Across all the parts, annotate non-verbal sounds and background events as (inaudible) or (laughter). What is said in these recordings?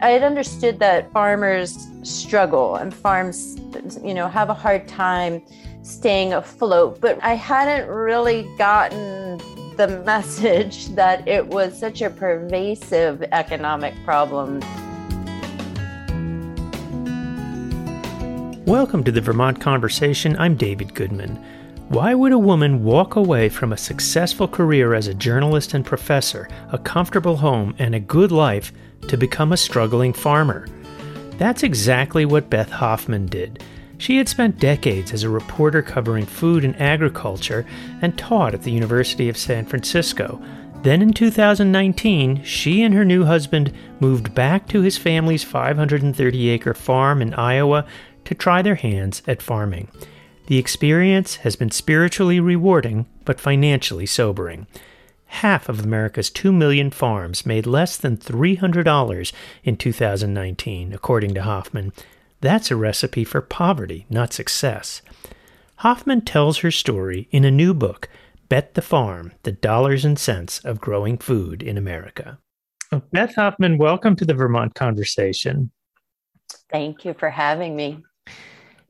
I had understood that farmers struggle and farms, you know, have a hard time staying afloat, but I hadn't really gotten the (laughs) message that it was such a pervasive economic problem. Welcome to the Vermont Conversation. I'm David Goodman. Why would a woman walk away from a successful career as a journalist and professor, a comfortable home, and a good life to become a struggling farmer? That's exactly what Beth Hoffman did. She had spent decades as a reporter covering food and agriculture and taught at the University of San Francisco. Then in 2019, she and her new husband moved back to his family's 530 acre farm in Iowa to try their hands at farming. The experience has been spiritually rewarding, but financially sobering. Half of America's 2 million farms made less than $300 in 2019, according to Hoffman. That's a recipe for poverty, not success. Hoffman tells her story in a new book, Bet the Farm The Dollars and Sense of Growing Food in America. Beth Hoffman, welcome to the Vermont Conversation. Thank you for having me.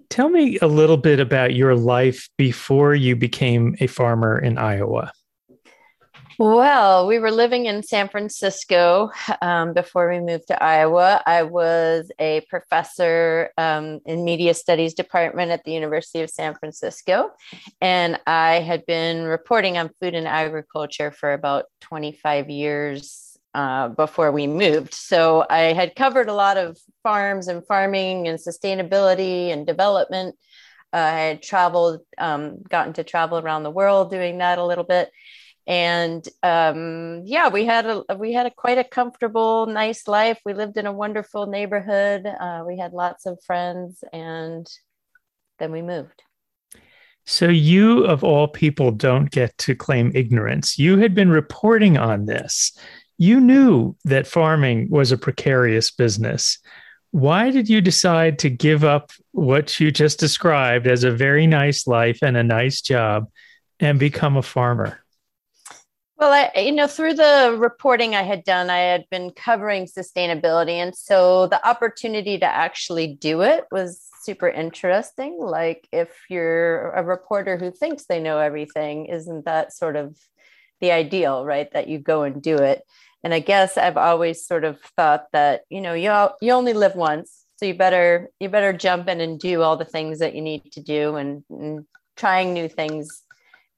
Tell me a little bit about your life before you became a farmer in Iowa. Well, we were living in San Francisco um, before we moved to Iowa. I was a professor um, in media studies department at the University of San Francisco, and I had been reporting on food and agriculture for about 25 years uh, before we moved. So I had covered a lot of farms and farming and sustainability and development. Uh, I had traveled, um, gotten to travel around the world doing that a little bit. And um, yeah, we had a we had a quite a comfortable, nice life. We lived in a wonderful neighborhood. Uh, we had lots of friends, and then we moved. So you, of all people, don't get to claim ignorance. You had been reporting on this you knew that farming was a precarious business. Why did you decide to give up what you just described as a very nice life and a nice job and become a farmer? Well, I, you know, through the reporting I had done, I had been covering sustainability. And so the opportunity to actually do it was super interesting. Like, if you're a reporter who thinks they know everything, isn't that sort of the ideal, right? That you go and do it and i guess i've always sort of thought that you know you you only live once so you better you better jump in and do all the things that you need to do and, and trying new things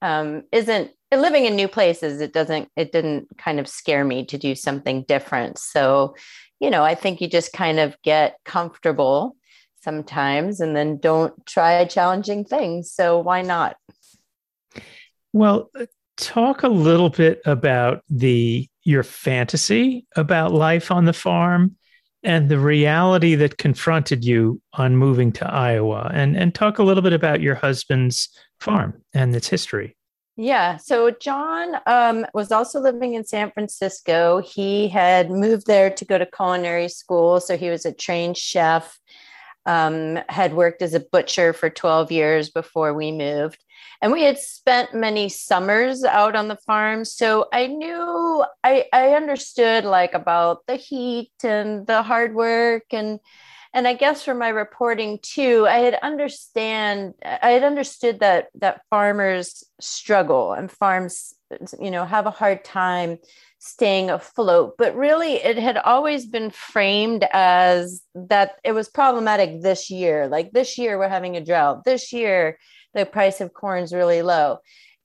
um, isn't living in new places it doesn't it didn't kind of scare me to do something different. So you know i think you just kind of get comfortable sometimes and then don't try challenging things. So why not? Well uh, talk a little bit about the your fantasy about life on the farm and the reality that confronted you on moving to Iowa. And and talk a little bit about your husband's farm and its history. Yeah, so John um, was also living in San Francisco. He had moved there to go to culinary school, so he was a trained chef. Um, had worked as a butcher for 12 years before we moved and we had spent many summers out on the farm so i knew i i understood like about the heat and the hard work and and i guess for my reporting too i had understand i had understood that that farmers struggle and farms you know have a hard time staying afloat. But really it had always been framed as that it was problematic this year. Like this year we're having a drought. This year the price of corn is really low.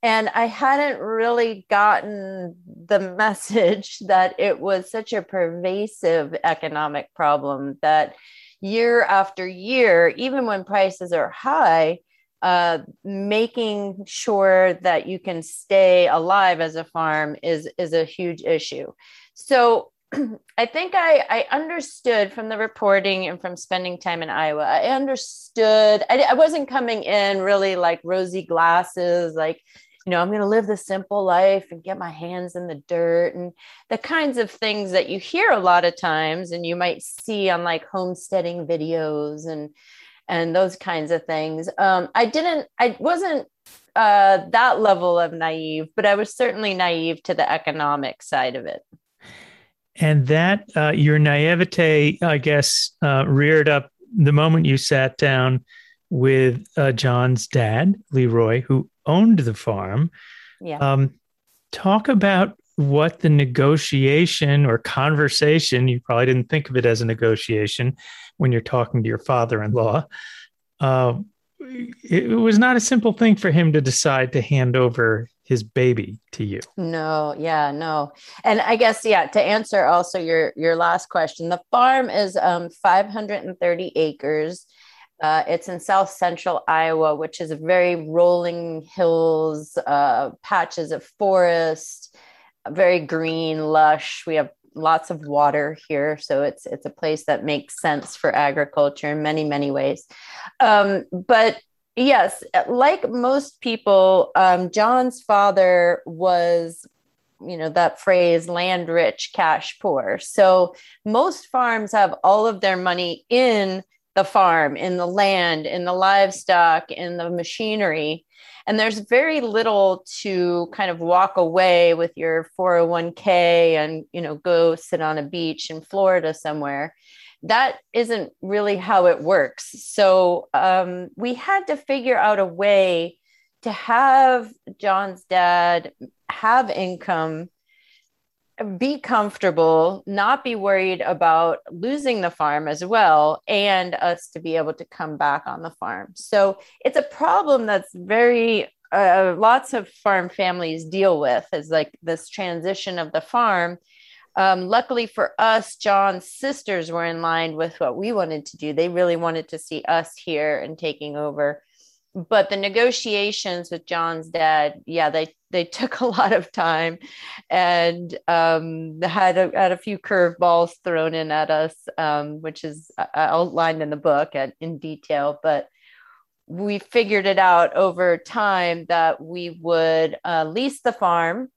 And I hadn't really gotten the (laughs) message that it was such a pervasive economic problem that year after year, even when prices are high, uh, making sure that you can stay alive as a farm is is a huge issue. So (clears throat) I think I, I understood from the reporting and from spending time in Iowa. I understood. I, I wasn't coming in really like rosy glasses, like, you know, I'm going to live the simple life and get my hands in the dirt and the kinds of things that you hear a lot of times and you might see on like homesteading videos and and those kinds of things. Um, I didn't. I wasn't uh, that level of naive, but I was certainly naive to the economic side of it. and that uh, your naivete, I guess, uh, reared up the moment you sat down with uh, John's dad, Leroy, who owned the farm. Yeah. Um, talk about what the negotiation or conversation, you probably didn't think of it as a negotiation when you're talking to your father in law. Uh, it was not a simple thing for him to decide to hand over his baby to you. No, yeah, no. And I guess yeah, to answer also your your last question, the farm is um 530 acres. Uh, it's in south central Iowa, which is very rolling hills, uh, patches of forest, very green, lush. We have lots of water here, so it's it's a place that makes sense for agriculture in many many ways. Um, but Yes, like most people, um, John's father was, you know, that phrase land rich, cash poor. So most farms have all of their money in the farm, in the land, in the livestock, in the machinery. And there's very little to kind of walk away with your 401k and, you know, go sit on a beach in Florida somewhere that isn't really how it works. So um, we had to figure out a way to have John's dad have income, be comfortable, not be worried about losing the farm as well, and us to be able to come back on the farm. So it's a problem that's very uh, lots of farm families deal with is like this transition of the farm um, luckily for us, John's sisters were in line with what we wanted to do. They really wanted to see us here and taking over. But the negotiations with John's dad, yeah, they they took a lot of time, and um, had a, had a few curveballs thrown in at us, um, which is uh, outlined in the book in detail. But we figured it out over time that we would uh, lease the farm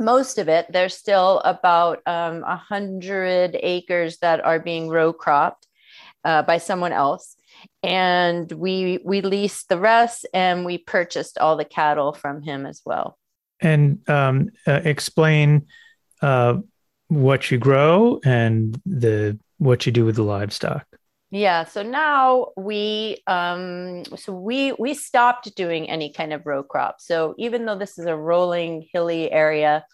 most of it, there's still about um, 100 acres that are being row cropped uh, by someone else. And we we leased the rest and we purchased all the cattle from him as well. And um, uh, explain uh, what you grow and the what you do with the livestock. Yeah. So now we um so we we stopped doing any kind of row crop. So even though this is a rolling hilly area,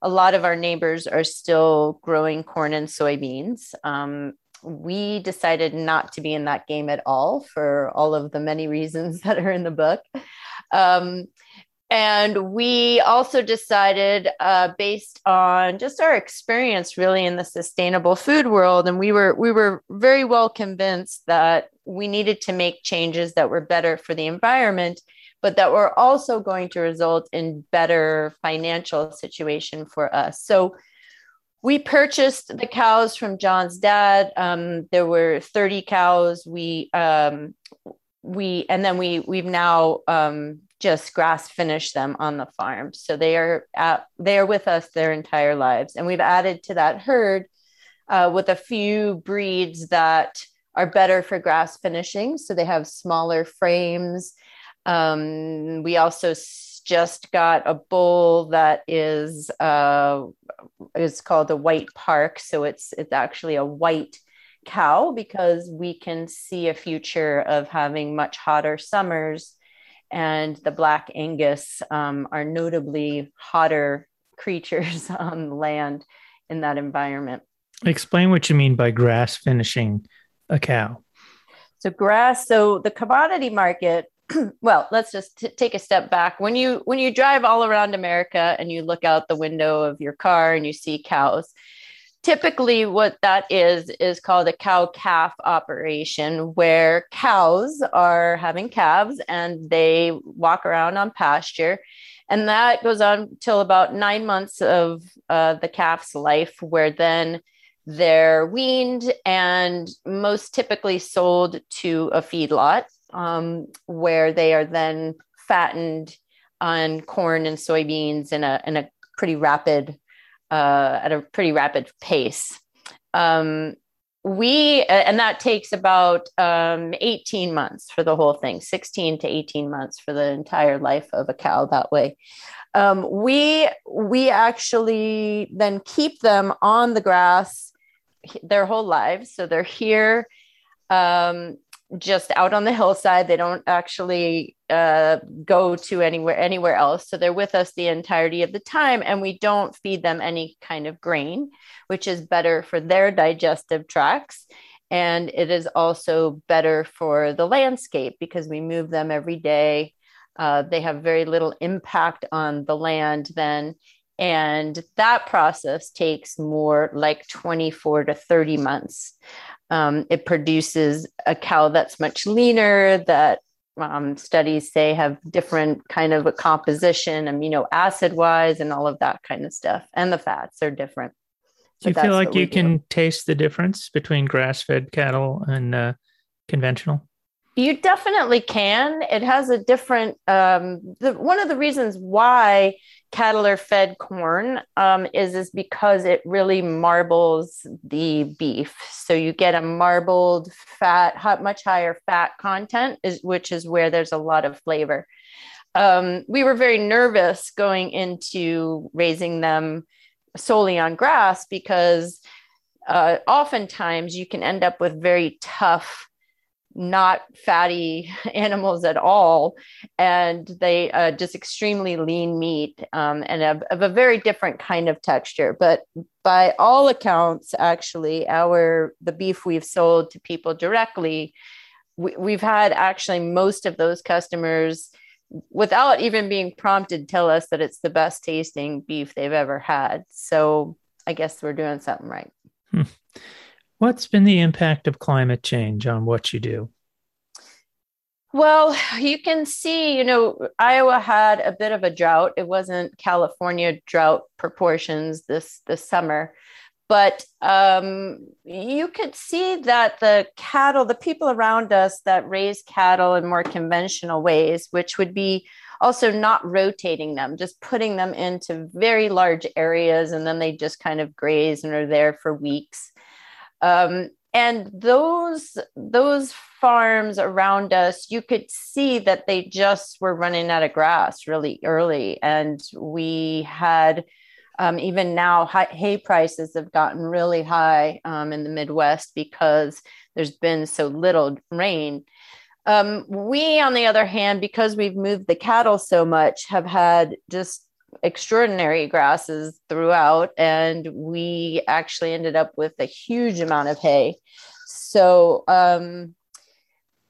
a lot of our neighbors are still growing corn and soybeans. Um, we decided not to be in that game at all for all of the many reasons (laughs) that are in the book. Um, and we also decided, uh, based on just our experience, really in the sustainable food world, and we were we were very well convinced that we needed to make changes that were better for the environment, but that were also going to result in better financial situation for us. So we purchased the cows from John's dad. Um, there were 30 cows. We um, we and then we we've now um, just grass finished them on the farm. So they are at, they are with us their entire lives, and we've added to that herd uh, with a few breeds that are better for grass finishing. So they have smaller frames. Um, we also just got a bull that is uh, is called a white park. So it's it's actually a white cow because we can see a future of having much hotter summers and the black Angus um, are notably hotter (laughs) creatures (laughs) on land in that environment. Explain what you mean by grass finishing a cow. So grass. So the commodity market. (clears throat) well, let's just t- take a step back. When you when you drive all around America and you look out the window of your car and you see cows, typically what that is is called a cow calf operation where cows are having calves and they walk around on pasture and that goes on till about nine months of uh, the calf's life where then they're weaned and most typically sold to a feedlot um, where they are then fattened on corn and soybeans in a, in a pretty rapid uh, at a pretty rapid pace. Um, we and that takes about um, 18 months for the whole thing 16 to 18 months for the entire life of a cow that way um, we we actually then keep them on the grass their whole lives so they're here um, just out on the hillside they don't actually uh, go to anywhere anywhere else so they're with us the entirety of the time and we don't feed them any kind of grain which is better for their digestive tracts. And it is also better for the landscape because we move them every day. Uh, they have very little impact on the land then. And that process takes more like 24 to 30 months. Um, it produces a cow that's much leaner, that um, studies say have different kind of a composition, amino acid wise, and all of that kind of stuff. And the fats are different. Do you feel like you can taste the difference between grass fed cattle and uh, conventional? You definitely can. It has a different, um, the, one of the reasons why cattle are fed corn um, is, is because it really marbles the beef. So you get a marbled fat, much higher fat content, is, which is where there's a lot of flavor. Um, we were very nervous going into raising them solely on grass because uh, oftentimes you can end up with very tough not fatty (laughs) animals at all. And they uh, just extremely lean meat um, and of, of, a very different kind of texture. But by all accounts actually our the beef we've sold to people directly we, we've had actually most of those customers without even being prompted tell us that it's the best tasting beef they've ever had. So i guess we're doing something right. Hmm. What's been the impact of climate change on what you do well you can see you know iowa had a bit of a drought it wasn't california drought proportions this this summer but um, you could see that the cattle, the people around us that raise cattle in more conventional ways, which would be also not rotating them, just putting them into very large areas and then they just kind of graze and are there for weeks. Um, and those those farms around us you could see that they just were running out of grass really early and we had um, even now, hay prices have gotten really high um, in the Midwest because there's been so little rain. Um, we, on the other hand, because we've moved the cattle so much, have had just extraordinary grasses throughout, and we actually ended up with a huge amount of hay. So, um,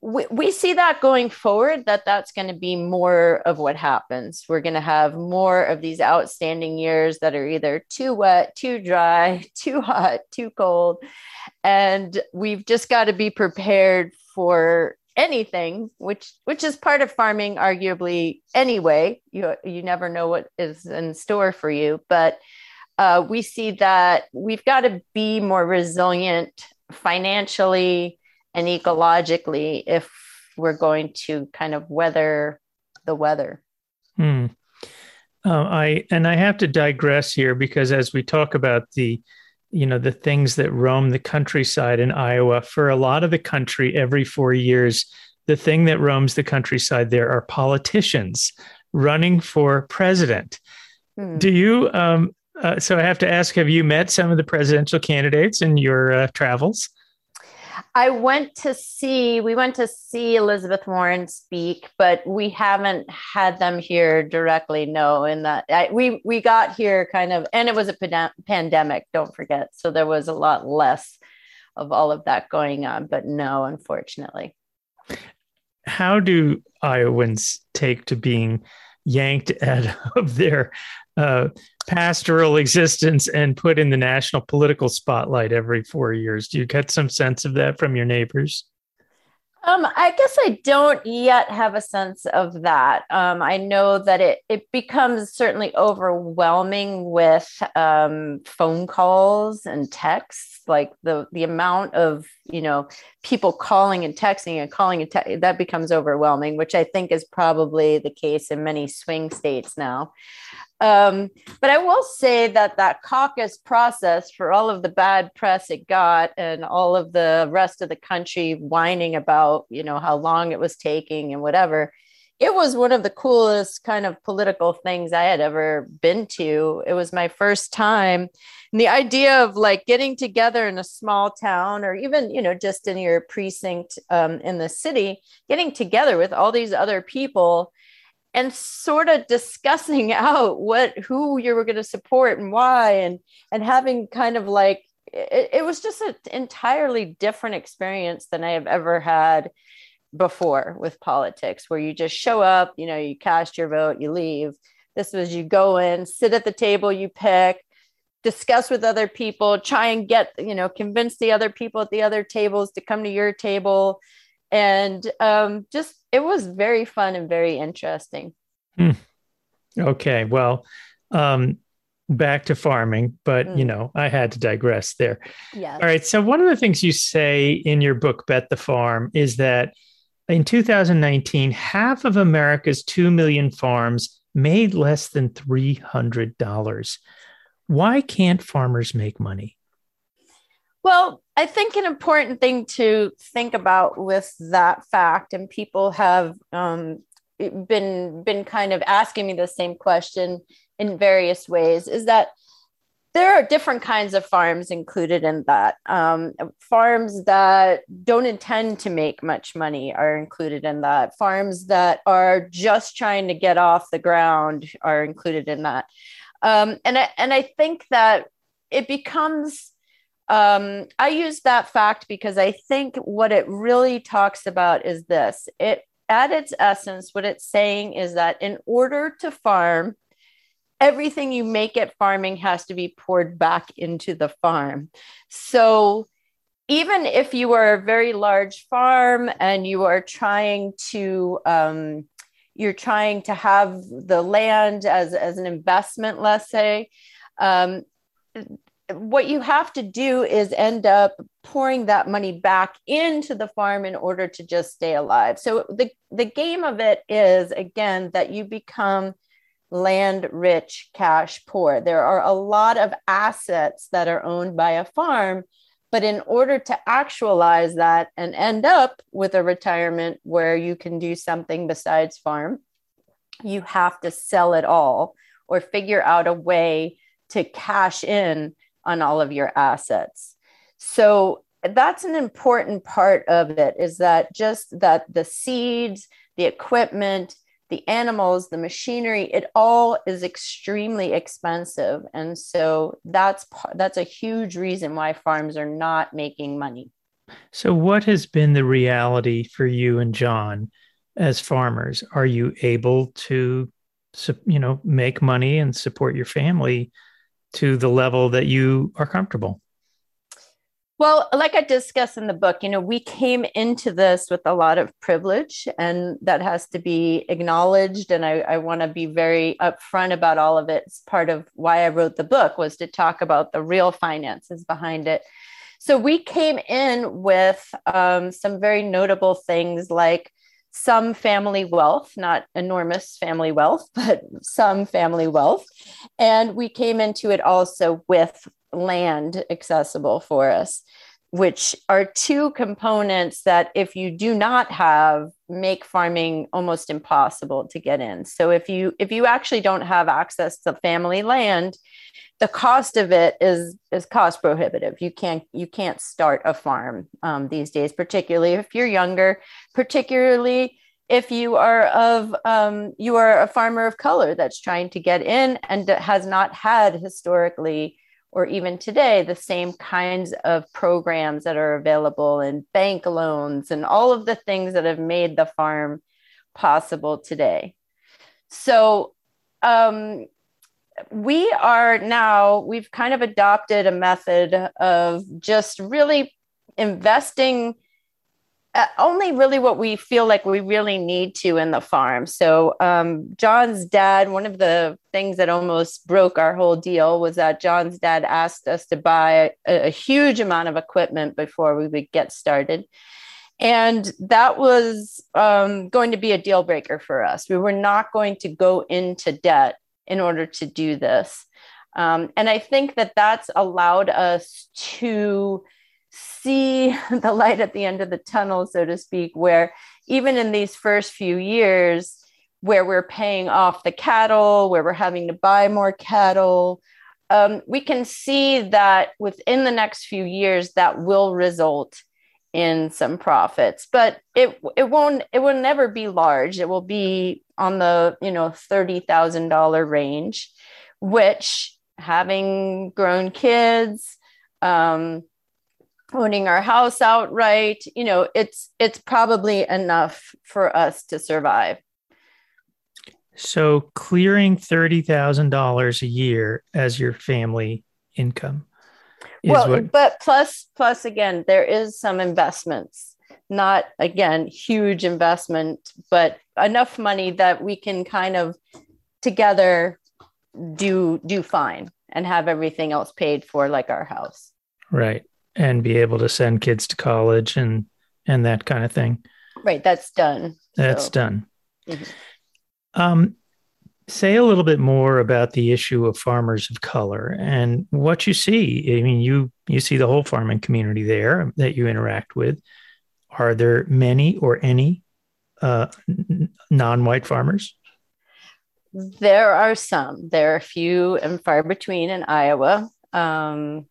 we, we see that going forward that that's going to be more of what happens we're going to have more of these outstanding years that are either too wet too dry (laughs) too hot too cold and we've just got to be prepared for anything which which is part of farming arguably anyway you you never know what is in store for you but uh, we see that we've got to be more resilient financially and ecologically if we're going to kind of weather the weather. Hmm. Uh, I and I have to digress here because as we talk about the, you know, the things that roam the countryside in Iowa, for a lot of the country, every four years, the thing that roams the countryside there are politicians running for president. Hmm. Do you? Um, uh, so I have to ask: Have you met some of the presidential candidates in your uh, travels? I went to see, we went to see Elizabeth Warren speak, but we haven't had them here directly. No, in that I, we we got here kind of, and it was a pandemic. Don't forget, so there was a lot less of all of that going on. But no, unfortunately. How do Iowans take to being yanked (laughs) out of their uh, pastoral existence and put in the national political spotlight every four years. Do you get some sense of that from your neighbors? Um, I guess I don't yet have a sense of that. Um, I know that it it becomes certainly overwhelming with um, phone calls and texts. Like the the amount of you know people calling and texting and calling and te- that becomes overwhelming, which I think is probably the case in many swing states now. Um, but I will say that that caucus process, for all of the bad press it got, and all of the rest of the country whining about, you know, how long it was taking and whatever, it was one of the coolest kind of political things I had ever been to. It was my first time. And the idea of like getting together in a small town or even, you know, just in your precinct um, in the city, getting together with all these other people and sort of discussing (laughs) out what who you were going to support and why and and having kind of like it, it was just an entirely different experience than I have ever had before with politics where you just show up you know you cast your vote you leave. This was you go in sit at the table you pick discuss with other people try and get you know convince the other people at the other tables to come to your table. And um, just it was very fun and very interesting hmm. okay well um, back to farming but mm. you know i had to digress there yeah all right so one of the things you say in your book bet the farm is that in 2019, half of America's 2 million farms made less than $300. Why can't farmers make money? Well, I think an important thing to think about with that fact, and people have um, been been kind of asking me the same question in various ways, is that there are different kinds of farms included in that. Um, farms that don't intend to make much money are included in that. Farms that are just trying to get off the ground are included in that. Um, and I, and I think that it becomes. Um, I use that fact because I think what it really talks about is this. It at its essence, what it's saying is that in order to farm, everything you make at farming has to be poured back into the farm. So even if you are a very large farm and you are trying to um, you're trying to have the land as, as an investment, let's say, um, what you have to do is end up pouring that money back into the farm in order to just stay alive. So the, the game of it is again that you become land rich, cash poor. There are a lot of assets that are owned by a farm. But in order to actualize that and end up with a retirement where you can do something besides farm, you have to sell it all or figure out a way to cash in on all of your assets. So that's an important part of it is that just that the seeds, the equipment, the animals, the machinery, it all is extremely expensive. And so that's that's a huge reason why farms are not making money. So what has been the reality for you and John as farmers? Are you able to you know make money and support your family to the level that you are comfortable? Well, like I discuss in the book, you know, we came into this with a lot of privilege, and that has to be acknowledged. And I, I want to be very upfront about all of it. It's part of why I wrote the book was to talk about the real finances behind it. So we came in with um, some very notable things like some family wealth, not enormous family wealth, (laughs) but some family wealth. And we came into it also with land accessible for us which are two components that if you do not have make farming almost impossible to get in. So if you if you actually don't have access to family land the cost of it is is cost prohibitive. You can't you can't start a farm um, these days particularly if you're younger particularly if you are of um, you are a farmer of color that's trying to get in and has not had historically or even today, the same kinds of programs that are available and bank loans and all of the things that have made the farm possible today. So, um, we are now, we've kind of adopted a method of just really investing uh, only really what we feel like we really need to in the farm. So, um, John's dad, one of the things that almost broke our whole deal was that John's dad asked us to buy a, a huge amount of equipment before we would get started. And that was um, going to be a deal breaker for us. We were not going to go into debt in order to do this. Um, and I think that that's allowed us to see (laughs) the light at the end of the tunnel, so to speak, where even in these first few years, where we're paying off the cattle, where we're having to buy more cattle, um, we can see that within the next few years that will result in some profits. But it it won't it will never be large. It will be on the you know $30,000 range which having grown kids um, owning our house outright you know it's it's probably enough for us to survive so clearing $30,000 a year as your family income. well, what... but plus, plus again, there is some investments, not again, huge investment, but enough money that we can kind of together do, do fine and have everything else paid for like our house. Right. And be able to send kids to college and, and that kind of thing. Right. That's done. That's so. done. Mm-hmm. Um, say a little bit more about the issue of farmers of color and what you see. I mean, you you see the whole farming community there that you interact with. Are there many or any uh, non-white farmers? There are some. There are a few and far between in Iowa. Um,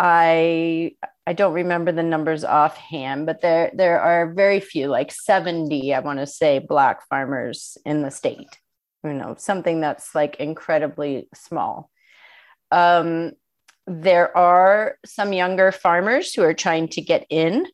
I I don't remember the numbers offhand, but there there are very few, like 70, I want to say, black farmers in the state. You know, something that's like incredibly small. Um, there are some younger farmers who are trying to get in,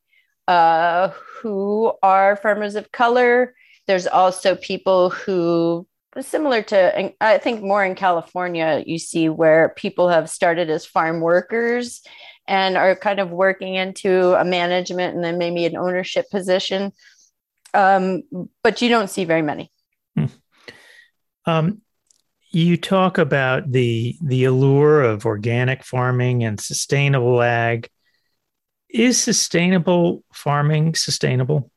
uh, who are farmers of color. There's also people who similar to i think more in california you see where people have started as farm workers and are kind of working into a management and then maybe an ownership position. Um, but you don't see very many. Hmm. um, you talk about the the allure of organic farming and sustainable ag. Is sustainable farming sustainable?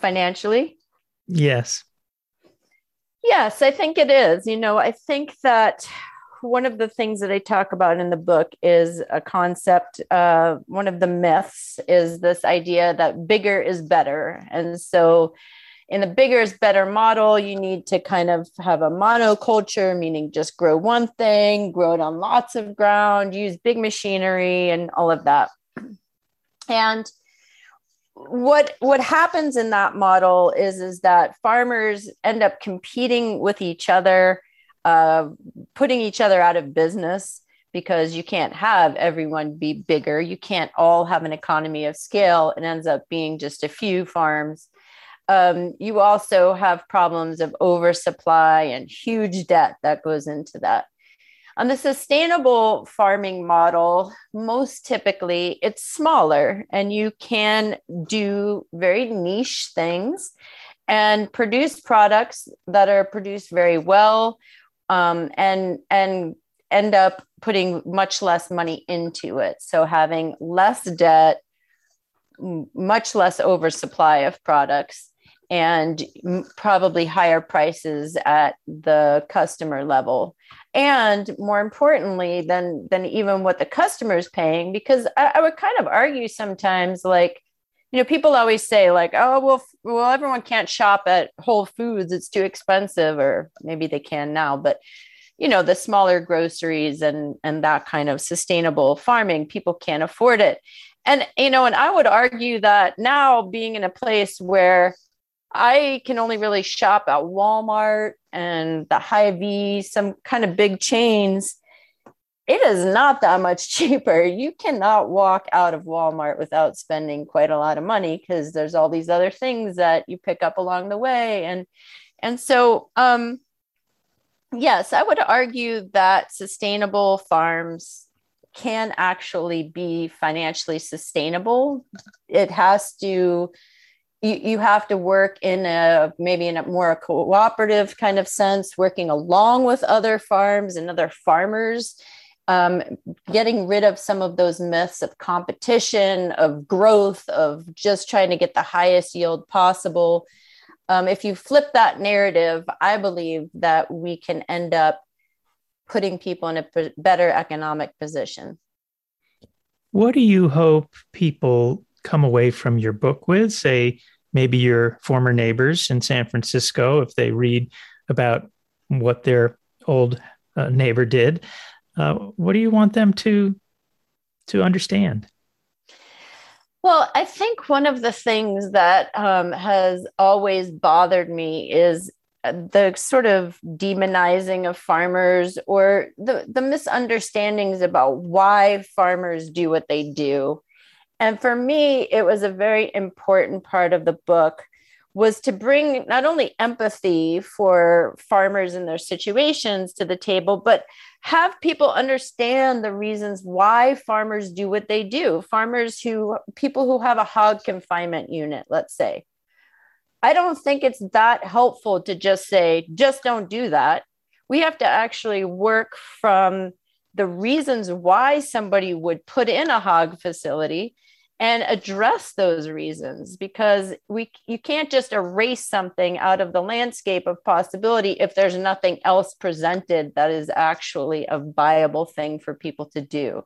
Financially? Yes Yes, I think it is. You know, I think that one of the things that I talk about in the book is a concept. Uh, one of the myths is this idea that bigger is better. And so, in the bigger is better model, you need to kind of have a monoculture, meaning just grow one thing, grow it on lots of ground, use big machinery, and all of that. And what what happens in that model is is that farmers end up competing with each other uh, putting each other out of business because you can't have everyone be bigger. You can't all have an economy of scale. It ends up being just a few farms. Um, you also have problems of oversupply and huge debt that goes into that on the sustainable farming model, most typically it's smaller and you can do very niche things and produce products that are produced very well um, and and end up putting much less money into it. So having less debt, much less oversupply of products and probably higher prices at the customer level and more importantly than than even what the customer is paying because I, I, would kind of argue sometimes like you know people always say like oh well well everyone can't shop at whole foods. It's too expensive or maybe they can now but you know the smaller groceries and and that kind of sustainable farming people can't afford it. And you know and i would argue that now being in a place where I can only really shop at Walmart and the Hy-Vee, some kind of big chains. It is not that much (laughs) cheaper. You cannot walk out of Walmart without spending quite a lot of money because there's all these other things that you pick up along the way. And and so um yes, I would argue that sustainable farms can actually be financially sustainable. It has to you, you have to work in a maybe in a more cooperative kind of sense, working along with other farms and other farmers, um, getting rid of some of those myths of competition, of growth, of just trying to get the highest yield possible. um, if you flip that narrative, I believe that we can end up putting people in a p- better economic position. What do you hope people come away from your book with? Say, maybe your former neighbors in San Francisco, if they read about what their old uh, neighbor did. Uh, what do you want them to to understand? Well, I think one of the things that um, has always bothered me is the sort of demonizing of farmers or the, the misunderstandings about why farmers do what they do. And for me, it was a very important part of the book was to bring not only empathy for farmers and their situations to the table, but have people understand the reasons why farmers do what they do. Farmers who, people who have a hog confinement unit, let's say. I don't think it's that helpful to just say, just don't do that. We have to actually work from the reasons why somebody would put in a hog facility and address those reasons because we you can't just erase something out of the landscape of possibility if there's nothing else presented that is actually a viable thing for people to do.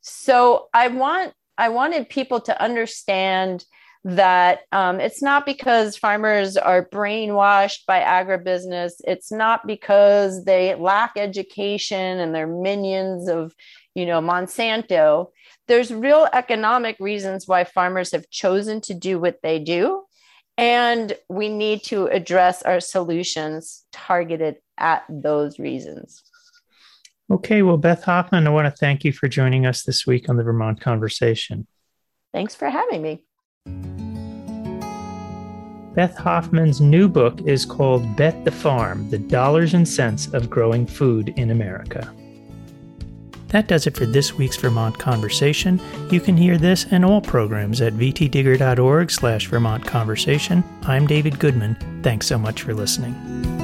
So i want i wanted people to understand that um, it's not because farmers are brainwashed by agribusiness it's not because they lack education and they're minions of you know monsanto there's real economic reasons why farmers have chosen to do what they do. And we need to address our solutions targeted at those reasons. Okay, well, Beth Hoffman, I want to thank you for joining us this week on the Vermont Conversation. Thanks for having me. Beth Hoffman's new book is called Bet the Farm The Dollars and Sense of Growing Food in America. That does it for this week's Vermont Conversation. You can hear this and all programs at vtdigger.org slash Vermont Conversation. I'm David Goodman. Thanks so much for listening.